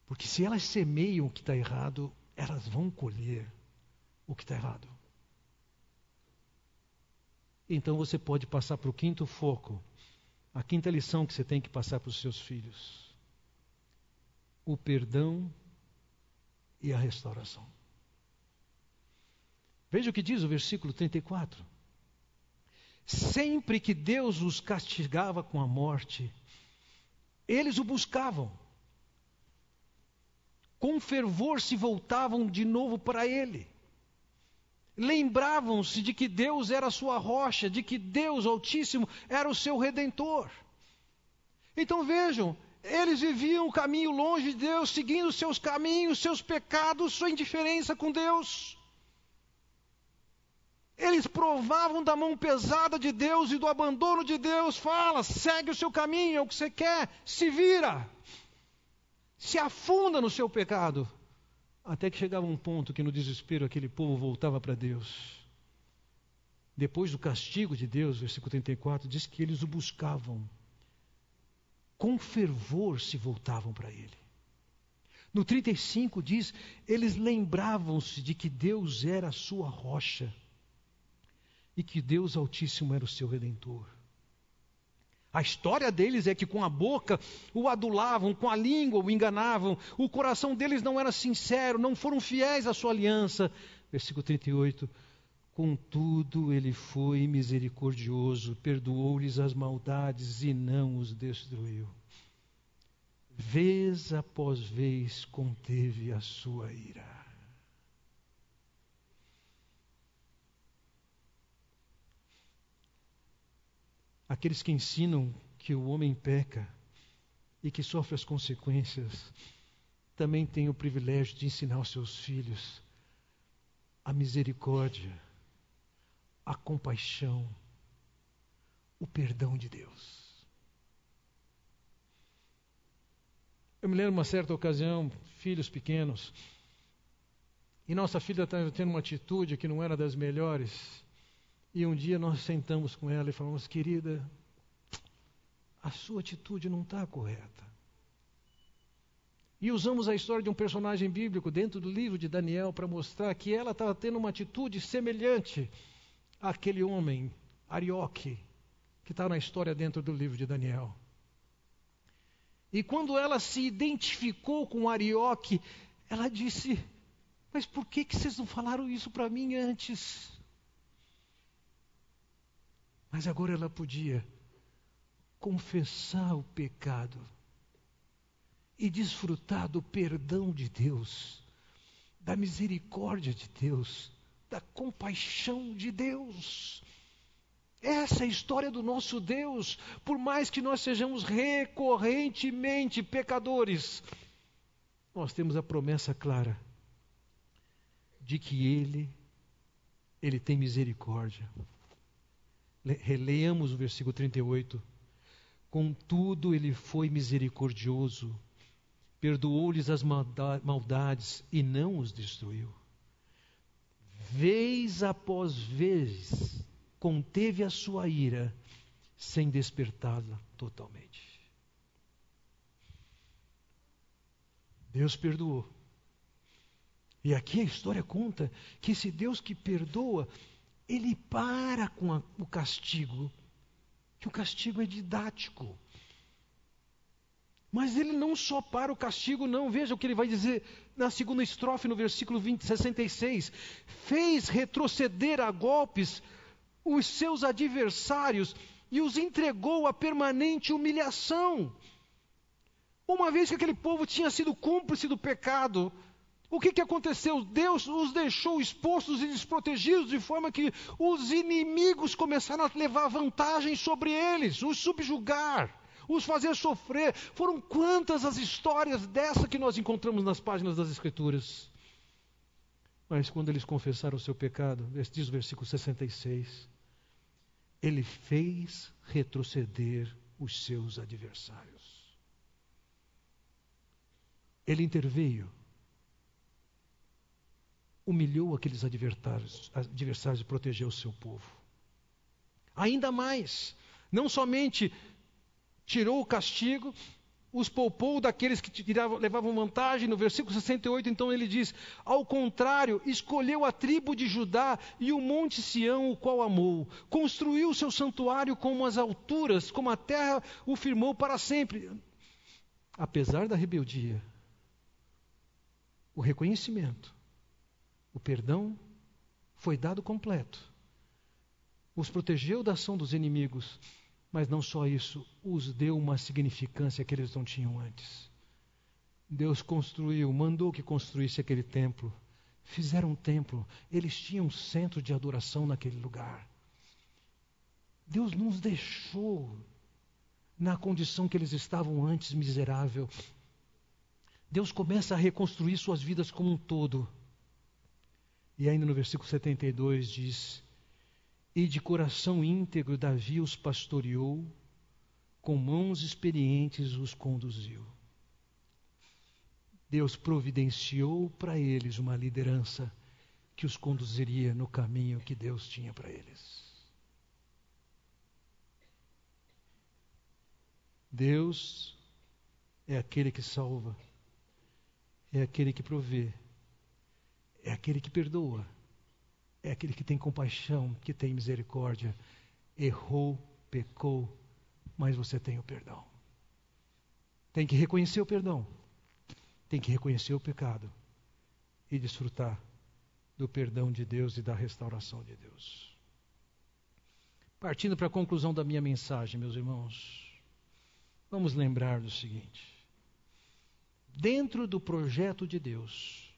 Porque se elas semeiam o que está errado, elas vão colher o que está errado. Então você pode passar para o quinto foco, a quinta lição que você tem que passar para os seus filhos: o perdão e a restauração. Veja o que diz o versículo 34. Sempre que Deus os castigava com a morte, eles o buscavam com fervor se voltavam de novo para ele. Lembravam-se de que Deus era sua rocha, de que Deus Altíssimo era o seu redentor. Então vejam, eles viviam o caminho longe de Deus, seguindo seus caminhos, seus pecados, sua indiferença com Deus. Eles provavam da mão pesada de Deus e do abandono de Deus. Fala, segue o seu caminho, é o que você quer, se vira se afunda no seu pecado. Até que chegava um ponto que no desespero aquele povo voltava para Deus. Depois do castigo de Deus, versículo 34, diz que eles o buscavam. Com fervor se voltavam para ele. No 35 diz, eles lembravam-se de que Deus era a sua rocha e que Deus Altíssimo era o seu redentor. A história deles é que com a boca o adulavam, com a língua o enganavam, o coração deles não era sincero, não foram fiéis à sua aliança. Versículo 38. Contudo, ele foi misericordioso, perdoou-lhes as maldades e não os destruiu. Vez após vez conteve a sua ira. Aqueles que ensinam que o homem peca e que sofre as consequências, também têm o privilégio de ensinar aos seus filhos a misericórdia, a compaixão, o perdão de Deus. Eu me lembro uma certa ocasião, filhos pequenos, E nossa filha estava tendo uma atitude que não era das melhores. E um dia nós sentamos com ela e falamos: querida, a sua atitude não está correta. E usamos a história de um personagem bíblico dentro do livro de Daniel para mostrar que ela estava tendo uma atitude semelhante àquele homem, Arioque, que está na história dentro do livro de Daniel. E quando ela se identificou com Arioque, ela disse: Mas por que, que vocês não falaram isso para mim antes? Mas agora ela podia confessar o pecado e desfrutar do perdão de Deus, da misericórdia de Deus, da compaixão de Deus. Essa é a história do nosso Deus, por mais que nós sejamos recorrentemente pecadores, nós temos a promessa clara de que Ele, Ele tem misericórdia. Releiamos o versículo 38. Contudo, ele foi misericordioso, perdoou-lhes as maldades e não os destruiu. Vez após vez, conteve a sua ira, sem despertá-la totalmente. Deus perdoou. E aqui a história conta que esse Deus que perdoa, ele para com a, o castigo, que o castigo é didático. Mas ele não só para o castigo, não. Veja o que ele vai dizer na segunda estrofe, no versículo 20, 66. Fez retroceder a golpes os seus adversários e os entregou a permanente humilhação. Uma vez que aquele povo tinha sido cúmplice do pecado, o que, que aconteceu? Deus os deixou expostos e desprotegidos, de forma que os inimigos começaram a levar vantagem sobre eles, os subjugar, os fazer sofrer. Foram quantas as histórias dessa que nós encontramos nas páginas das Escrituras? Mas quando eles confessaram o seu pecado, diz o versículo 66, ele fez retroceder os seus adversários. Ele interveio humilhou aqueles adversários, adversários e protegeu o seu povo. Ainda mais, não somente tirou o castigo, os poupou daqueles que tiravam, levavam vantagem. No versículo 68, então ele diz: Ao contrário, escolheu a tribo de Judá e o monte Sião, o qual amou. Construiu o seu santuário como as alturas, como a terra o firmou para sempre. Apesar da rebeldia, o reconhecimento o perdão foi dado completo. Os protegeu da ação dos inimigos, mas não só isso, os deu uma significância que eles não tinham antes. Deus construiu, mandou que construísse aquele templo. Fizeram um templo, eles tinham um centro de adoração naquele lugar. Deus nos deixou na condição que eles estavam antes miserável. Deus começa a reconstruir suas vidas como um todo. E ainda no versículo 72 diz: E de coração íntegro Davi os pastoreou, com mãos experientes os conduziu. Deus providenciou para eles uma liderança que os conduziria no caminho que Deus tinha para eles. Deus é aquele que salva, é aquele que provê, é aquele que perdoa, é aquele que tem compaixão, que tem misericórdia. Errou, pecou, mas você tem o perdão. Tem que reconhecer o perdão, tem que reconhecer o pecado e desfrutar do perdão de Deus e da restauração de Deus. Partindo para a conclusão da minha mensagem, meus irmãos, vamos lembrar do seguinte: dentro do projeto de Deus,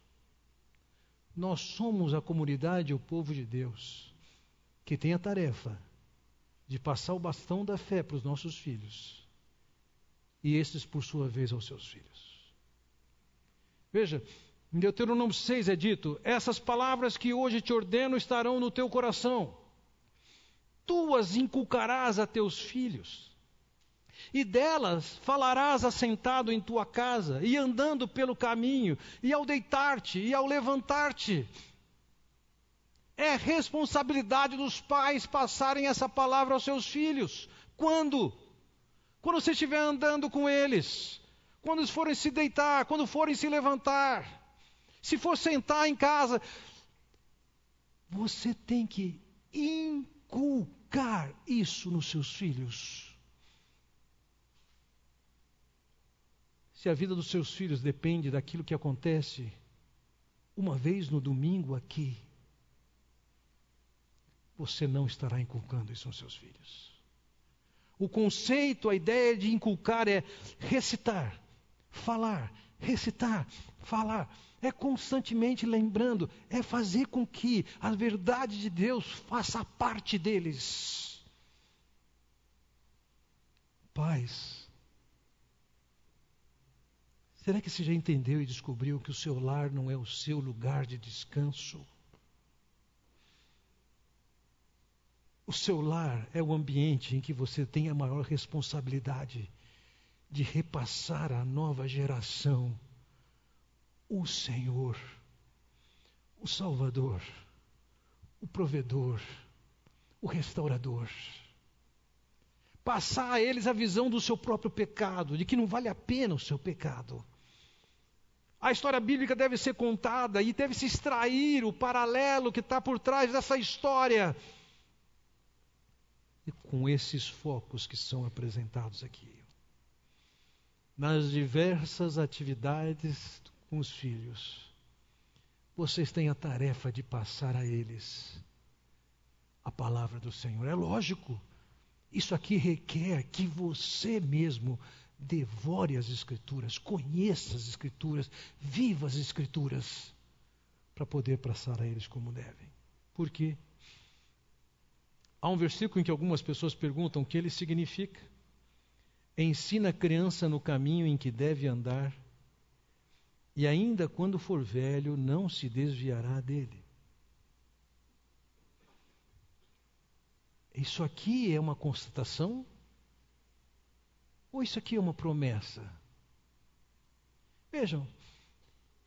nós somos a comunidade, o povo de Deus, que tem a tarefa de passar o bastão da fé para os nossos filhos. E esses, por sua vez, aos seus filhos. Veja, em Deuteronômio 6 é dito: Essas palavras que hoje te ordeno estarão no teu coração, tu as inculcarás a teus filhos e delas falarás assentado em tua casa, e andando pelo caminho, e ao deitar-te, e ao levantar-te. É responsabilidade dos pais passarem essa palavra aos seus filhos. Quando? Quando você estiver andando com eles, quando eles forem se deitar, quando forem se levantar, se for sentar em casa, você tem que inculcar isso nos seus filhos. Se a vida dos seus filhos depende daquilo que acontece uma vez no domingo aqui, você não estará inculcando isso nos seus filhos. O conceito, a ideia de inculcar é recitar, falar, recitar, falar. É constantemente lembrando, é fazer com que a verdade de Deus faça parte deles. Pais, será que você já entendeu e descobriu que o seu lar não é o seu lugar de descanso? O seu lar é o ambiente em que você tem a maior responsabilidade de repassar à nova geração o Senhor, o Salvador, o provedor, o restaurador. Passar a eles a visão do seu próprio pecado, de que não vale a pena o seu pecado. A história bíblica deve ser contada e deve se extrair o paralelo que está por trás dessa história e com esses focos que são apresentados aqui. Nas diversas atividades com os filhos, vocês têm a tarefa de passar a eles a palavra do Senhor. É lógico, isso aqui requer que você mesmo devore as Escrituras, conheça as Escrituras, viva as Escrituras, para poder passar a eles como devem. Por quê? Há um versículo em que algumas pessoas perguntam o que ele significa. Ensina a criança no caminho em que deve andar, e ainda quando for velho, não se desviará dele. Isso aqui é uma constatação? Ou isso aqui é uma promessa? Vejam,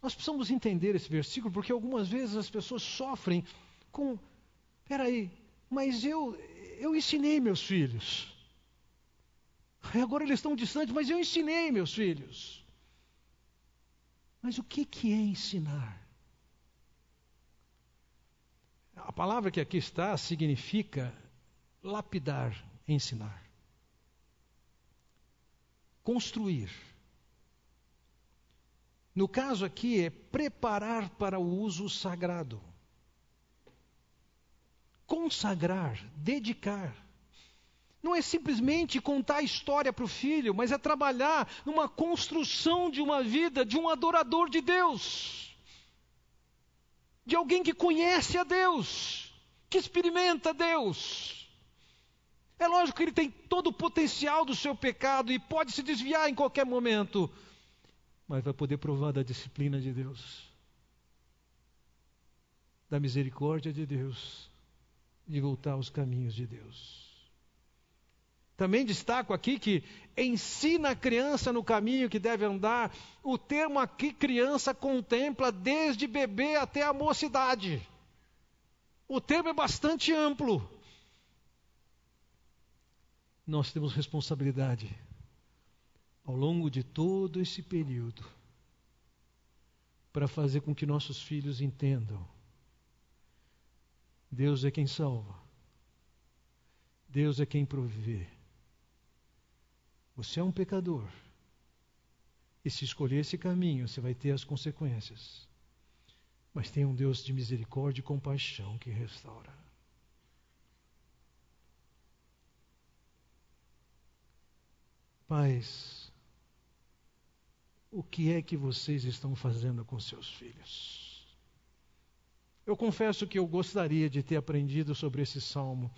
nós precisamos entender esse versículo porque algumas vezes as pessoas sofrem com. Peraí, mas eu, eu ensinei meus filhos. Agora eles estão distantes, mas eu ensinei meus filhos. Mas o que, que é ensinar? A palavra que aqui está significa lapidar, ensinar. Construir. No caso aqui é preparar para o uso sagrado consagrar, dedicar. Não é simplesmente contar a história para o filho, mas é trabalhar numa construção de uma vida de um adorador de Deus, de alguém que conhece a Deus, que experimenta Deus. É lógico que ele tem todo o potencial do seu pecado e pode se desviar em qualquer momento, mas vai poder provar da disciplina de Deus, da misericórdia de Deus de voltar aos caminhos de Deus. Também destaco aqui que ensina a criança no caminho que deve andar. O termo aqui criança contempla desde bebê até a mocidade. O termo é bastante amplo. Nós temos responsabilidade ao longo de todo esse período para fazer com que nossos filhos entendam Deus é quem salva. Deus é quem provê. Você é um pecador. E se escolher esse caminho, você vai ter as consequências. Mas tem um Deus de misericórdia e compaixão que restaura. Pais, o que é que vocês estão fazendo com seus filhos? Eu confesso que eu gostaria de ter aprendido sobre esse salmo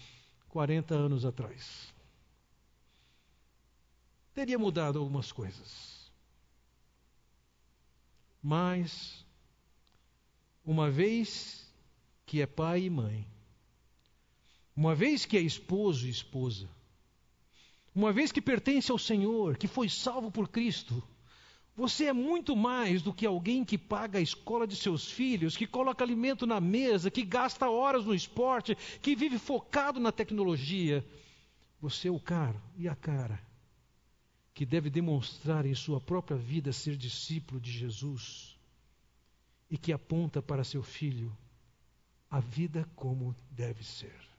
40 anos atrás. Teria mudado algumas coisas. Mas, uma vez que é pai e mãe, uma vez que é esposo e esposa, Uma vez que pertence ao Senhor, que foi salvo por Cristo, você é muito mais do que alguém que paga a escola de seus filhos, que coloca alimento na mesa, que gasta horas no esporte, que vive focado na tecnologia. Você é o cara e a cara que deve demonstrar em sua própria vida ser discípulo de Jesus e que aponta para seu filho a vida como deve ser.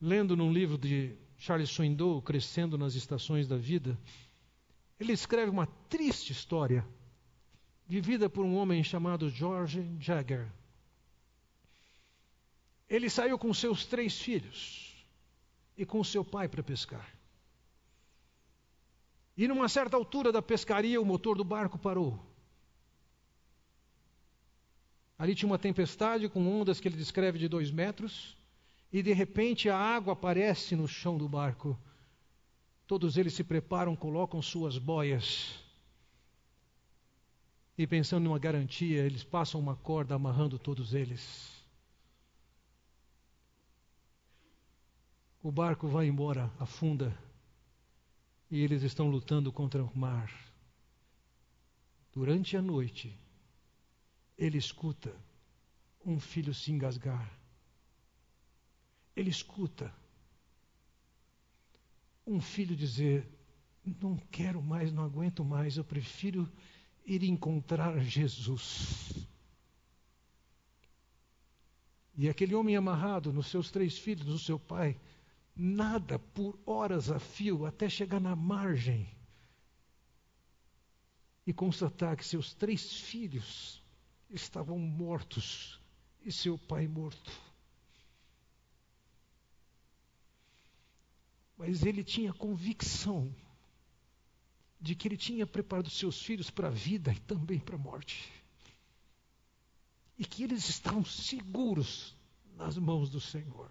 Lendo num livro de Charles Swindoll, Crescendo nas Estações da Vida, ele escreve uma triste história vivida por um homem chamado George Jagger. Ele saiu com seus três filhos e com seu pai para pescar. E numa certa altura da pescaria, o motor do barco parou. Ali tinha uma tempestade com ondas que ele descreve de dois metros e de repente a água aparece no chão do barco. Todos eles se preparam, colocam suas boias. E pensando numa garantia, eles passam uma corda amarrando todos eles. O barco vai embora, afunda, e eles estão lutando contra o mar. Durante a noite, ele escuta um filho se engasgar ele escuta um filho dizer: Não quero mais, não aguento mais, eu prefiro ir encontrar Jesus. E aquele homem amarrado nos seus três filhos, no seu pai, nada por horas a fio até chegar na margem e constatar que seus três filhos estavam mortos e seu pai morto. Mas ele tinha convicção de que ele tinha preparado seus filhos para a vida e também para a morte. E que eles estavam seguros nas mãos do Senhor.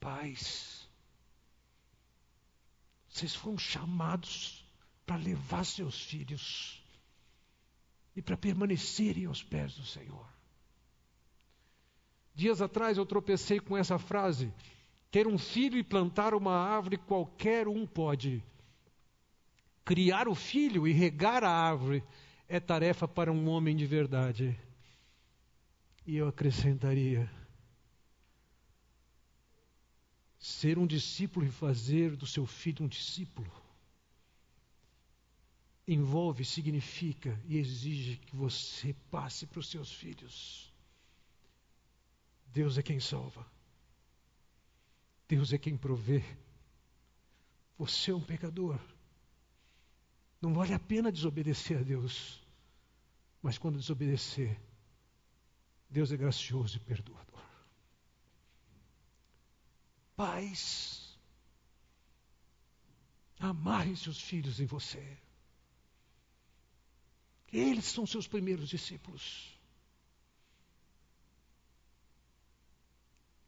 Pais, vocês foram chamados para levar seus filhos e para permanecerem aos pés do Senhor. Dias atrás eu tropecei com essa frase: ter um filho e plantar uma árvore qualquer um pode. Criar o filho e regar a árvore é tarefa para um homem de verdade. E eu acrescentaria: ser um discípulo e fazer do seu filho um discípulo envolve, significa e exige que você passe para os seus filhos Deus é quem salva. Deus é quem provê. Você é um pecador. Não vale a pena desobedecer a Deus. Mas quando desobedecer, Deus é gracioso e perdoador. Pais, amarre seus filhos em você. Eles são seus primeiros discípulos.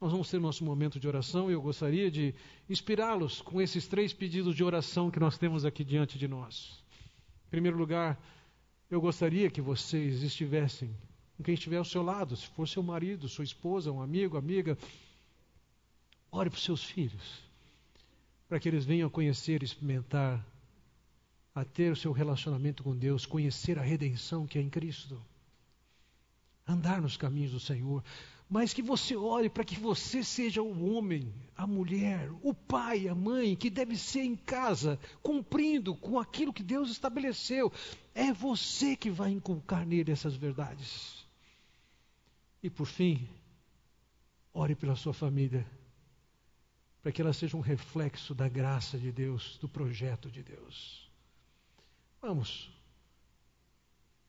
Nós vamos ter nosso momento de oração e eu gostaria de inspirá-los com esses três pedidos de oração que nós temos aqui diante de nós. Em primeiro lugar, eu gostaria que vocês estivessem com quem estiver ao seu lado, se for seu marido, sua esposa, um amigo, amiga, ore para os seus filhos, para que eles venham conhecer, experimentar, a ter o seu relacionamento com Deus, conhecer a redenção que é em Cristo, andar nos caminhos do Senhor mas que você ore para que você seja o homem, a mulher, o pai, a mãe, que deve ser em casa, cumprindo com aquilo que Deus estabeleceu. É você que vai inculcar nele essas verdades. E por fim, ore pela sua família, para que ela seja um reflexo da graça de Deus, do projeto de Deus. Vamos,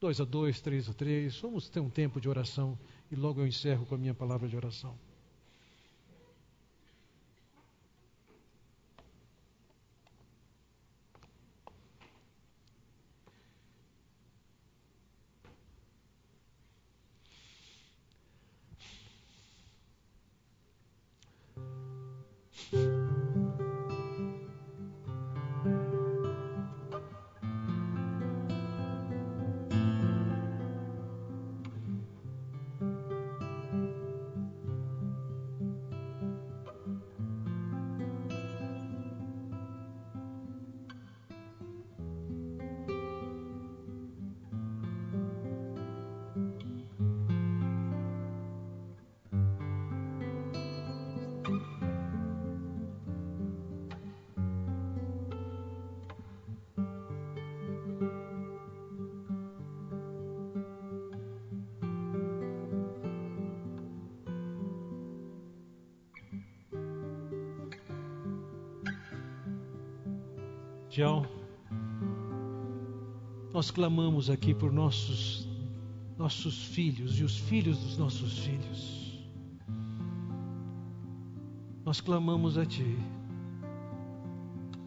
dois a dois, três a três, vamos ter um tempo de oração e logo eu encerro com a minha palavra de oração. Nós clamamos aqui por nossos nossos filhos e os filhos dos nossos filhos. Nós clamamos a Ti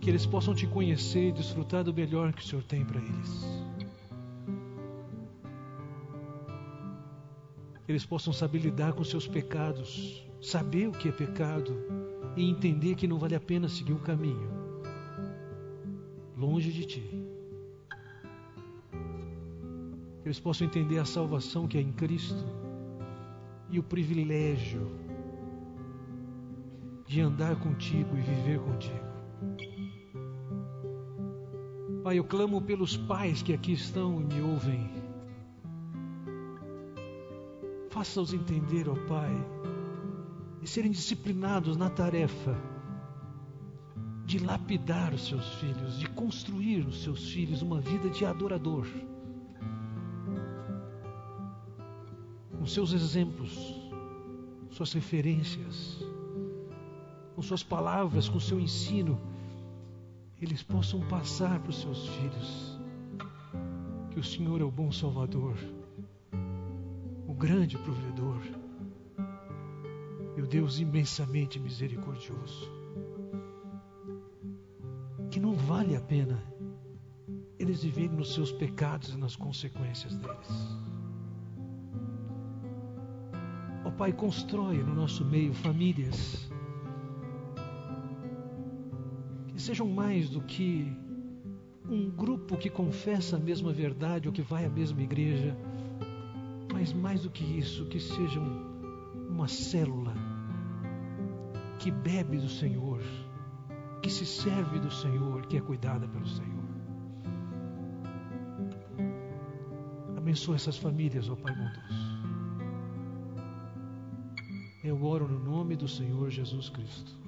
que eles possam Te conhecer e desfrutar do melhor que o Senhor tem para eles. Eles possam saber lidar com seus pecados, saber o que é pecado e entender que não vale a pena seguir o caminho longe de Ti. Eles possam entender a salvação que é em Cristo e o privilégio de andar contigo e viver contigo. Pai, eu clamo pelos pais que aqui estão e me ouvem. Faça-os entender, ó Pai, e serem disciplinados na tarefa de lapidar os seus filhos, de construir os seus filhos uma vida de adorador. Seus exemplos, suas referências, com suas palavras, com seu ensino, eles possam passar para os seus filhos que o Senhor é o bom Salvador, o grande provedor e o Deus imensamente misericordioso. Que não vale a pena eles viverem nos seus pecados e nas consequências deles. Pai, constrói no nosso meio famílias sejam mais do que um grupo que confessa a mesma verdade ou que vai à mesma igreja, mas mais do que isso, que sejam uma célula que bebe do Senhor, que se serve do Senhor, que é cuidada pelo Senhor. Abençoa essas famílias, ó Pai bondoso. Oro no nome do Senhor Jesus Cristo.